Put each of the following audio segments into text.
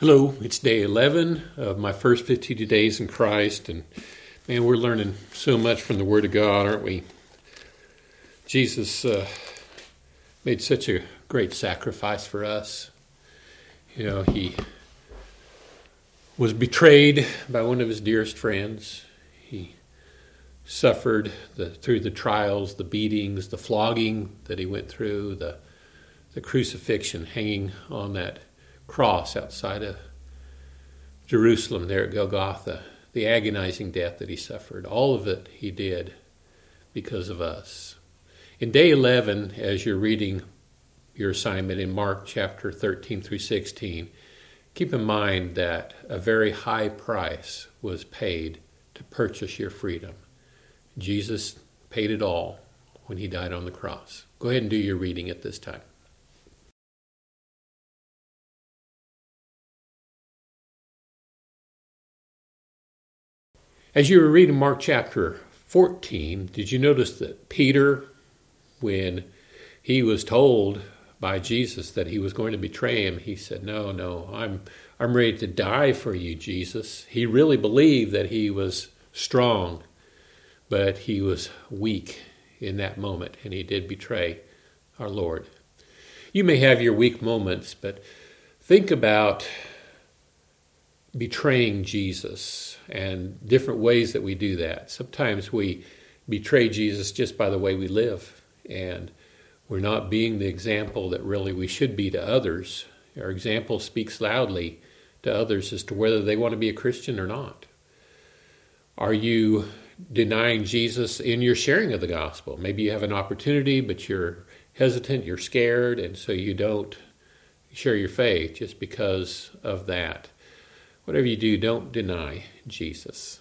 Hello, it's day 11 of my first 52 days in Christ, and man, we're learning so much from the Word of God, aren't we? Jesus uh, made such a great sacrifice for us. You know, he was betrayed by one of his dearest friends. He suffered the, through the trials, the beatings, the flogging that he went through, the, the crucifixion, hanging on that cross outside of Jerusalem, there at Golgotha, the agonizing death that he suffered. All of it he did because of us. In day 11, as you're reading your assignment in Mark chapter 13 through 16, keep in mind that a very high price was paid to purchase your freedom. Jesus paid it all when he died on the cross. Go ahead and do your reading at this time. As you were reading Mark chapter 14, did you notice that Peter, when he was told by Jesus that he was going to betray him, he said, "No, no, I'm I'm ready to die for you, Jesus." He really believed that he was strong, but he was weak in that moment, and he did betray our Lord. You may have your weak moments, but think about betraying Jesus and different ways that we do that. Sometimes we betray Jesus just by the way we live, and we're not being the example that really we should be to others. Our example speaks loudly to others as to whether they want to be a Christian or not. Are you denying Jesus in your sharing of the gospel? Maybe you have an opportunity, but you're hesitant, you're scared, and so you don't share your faith just because of that. Whatever you do, don't deny Jesus.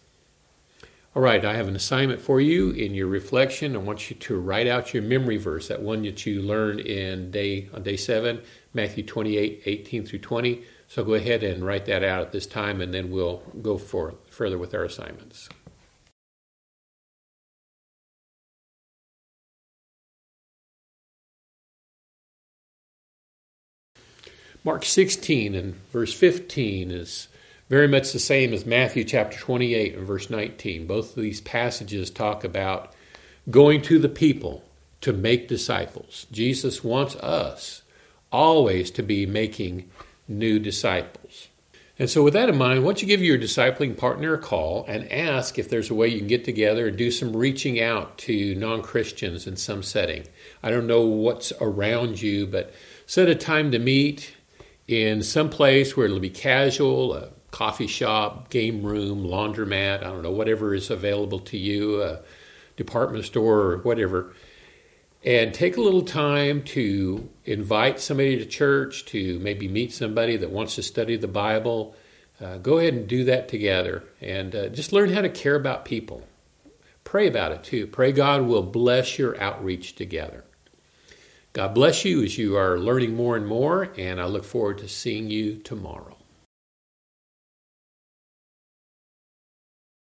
All right, I have an assignment for you in your reflection. I want you to write out your memory verse, that one that you learned in day on day seven, Matthew 28, 18 through 20. So go ahead and write that out at this time, and then we'll go for, further with our assignments. Mark 16 and verse 15 is very much the same as Matthew chapter 28 and verse 19. Both of these passages talk about going to the people to make disciples. Jesus wants us always to be making new disciples. And so, with that in mind, why don't you give your discipling partner a call and ask if there's a way you can get together and do some reaching out to non Christians in some setting? I don't know what's around you, but set a time to meet in some place where it'll be casual, coffee shop, game room, laundromat, I don't know, whatever is available to you, a department store or whatever. And take a little time to invite somebody to church, to maybe meet somebody that wants to study the Bible. Uh, go ahead and do that together and uh, just learn how to care about people. Pray about it too. Pray God will bless your outreach together. God bless you as you are learning more and more, and I look forward to seeing you tomorrow.